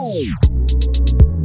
Oh.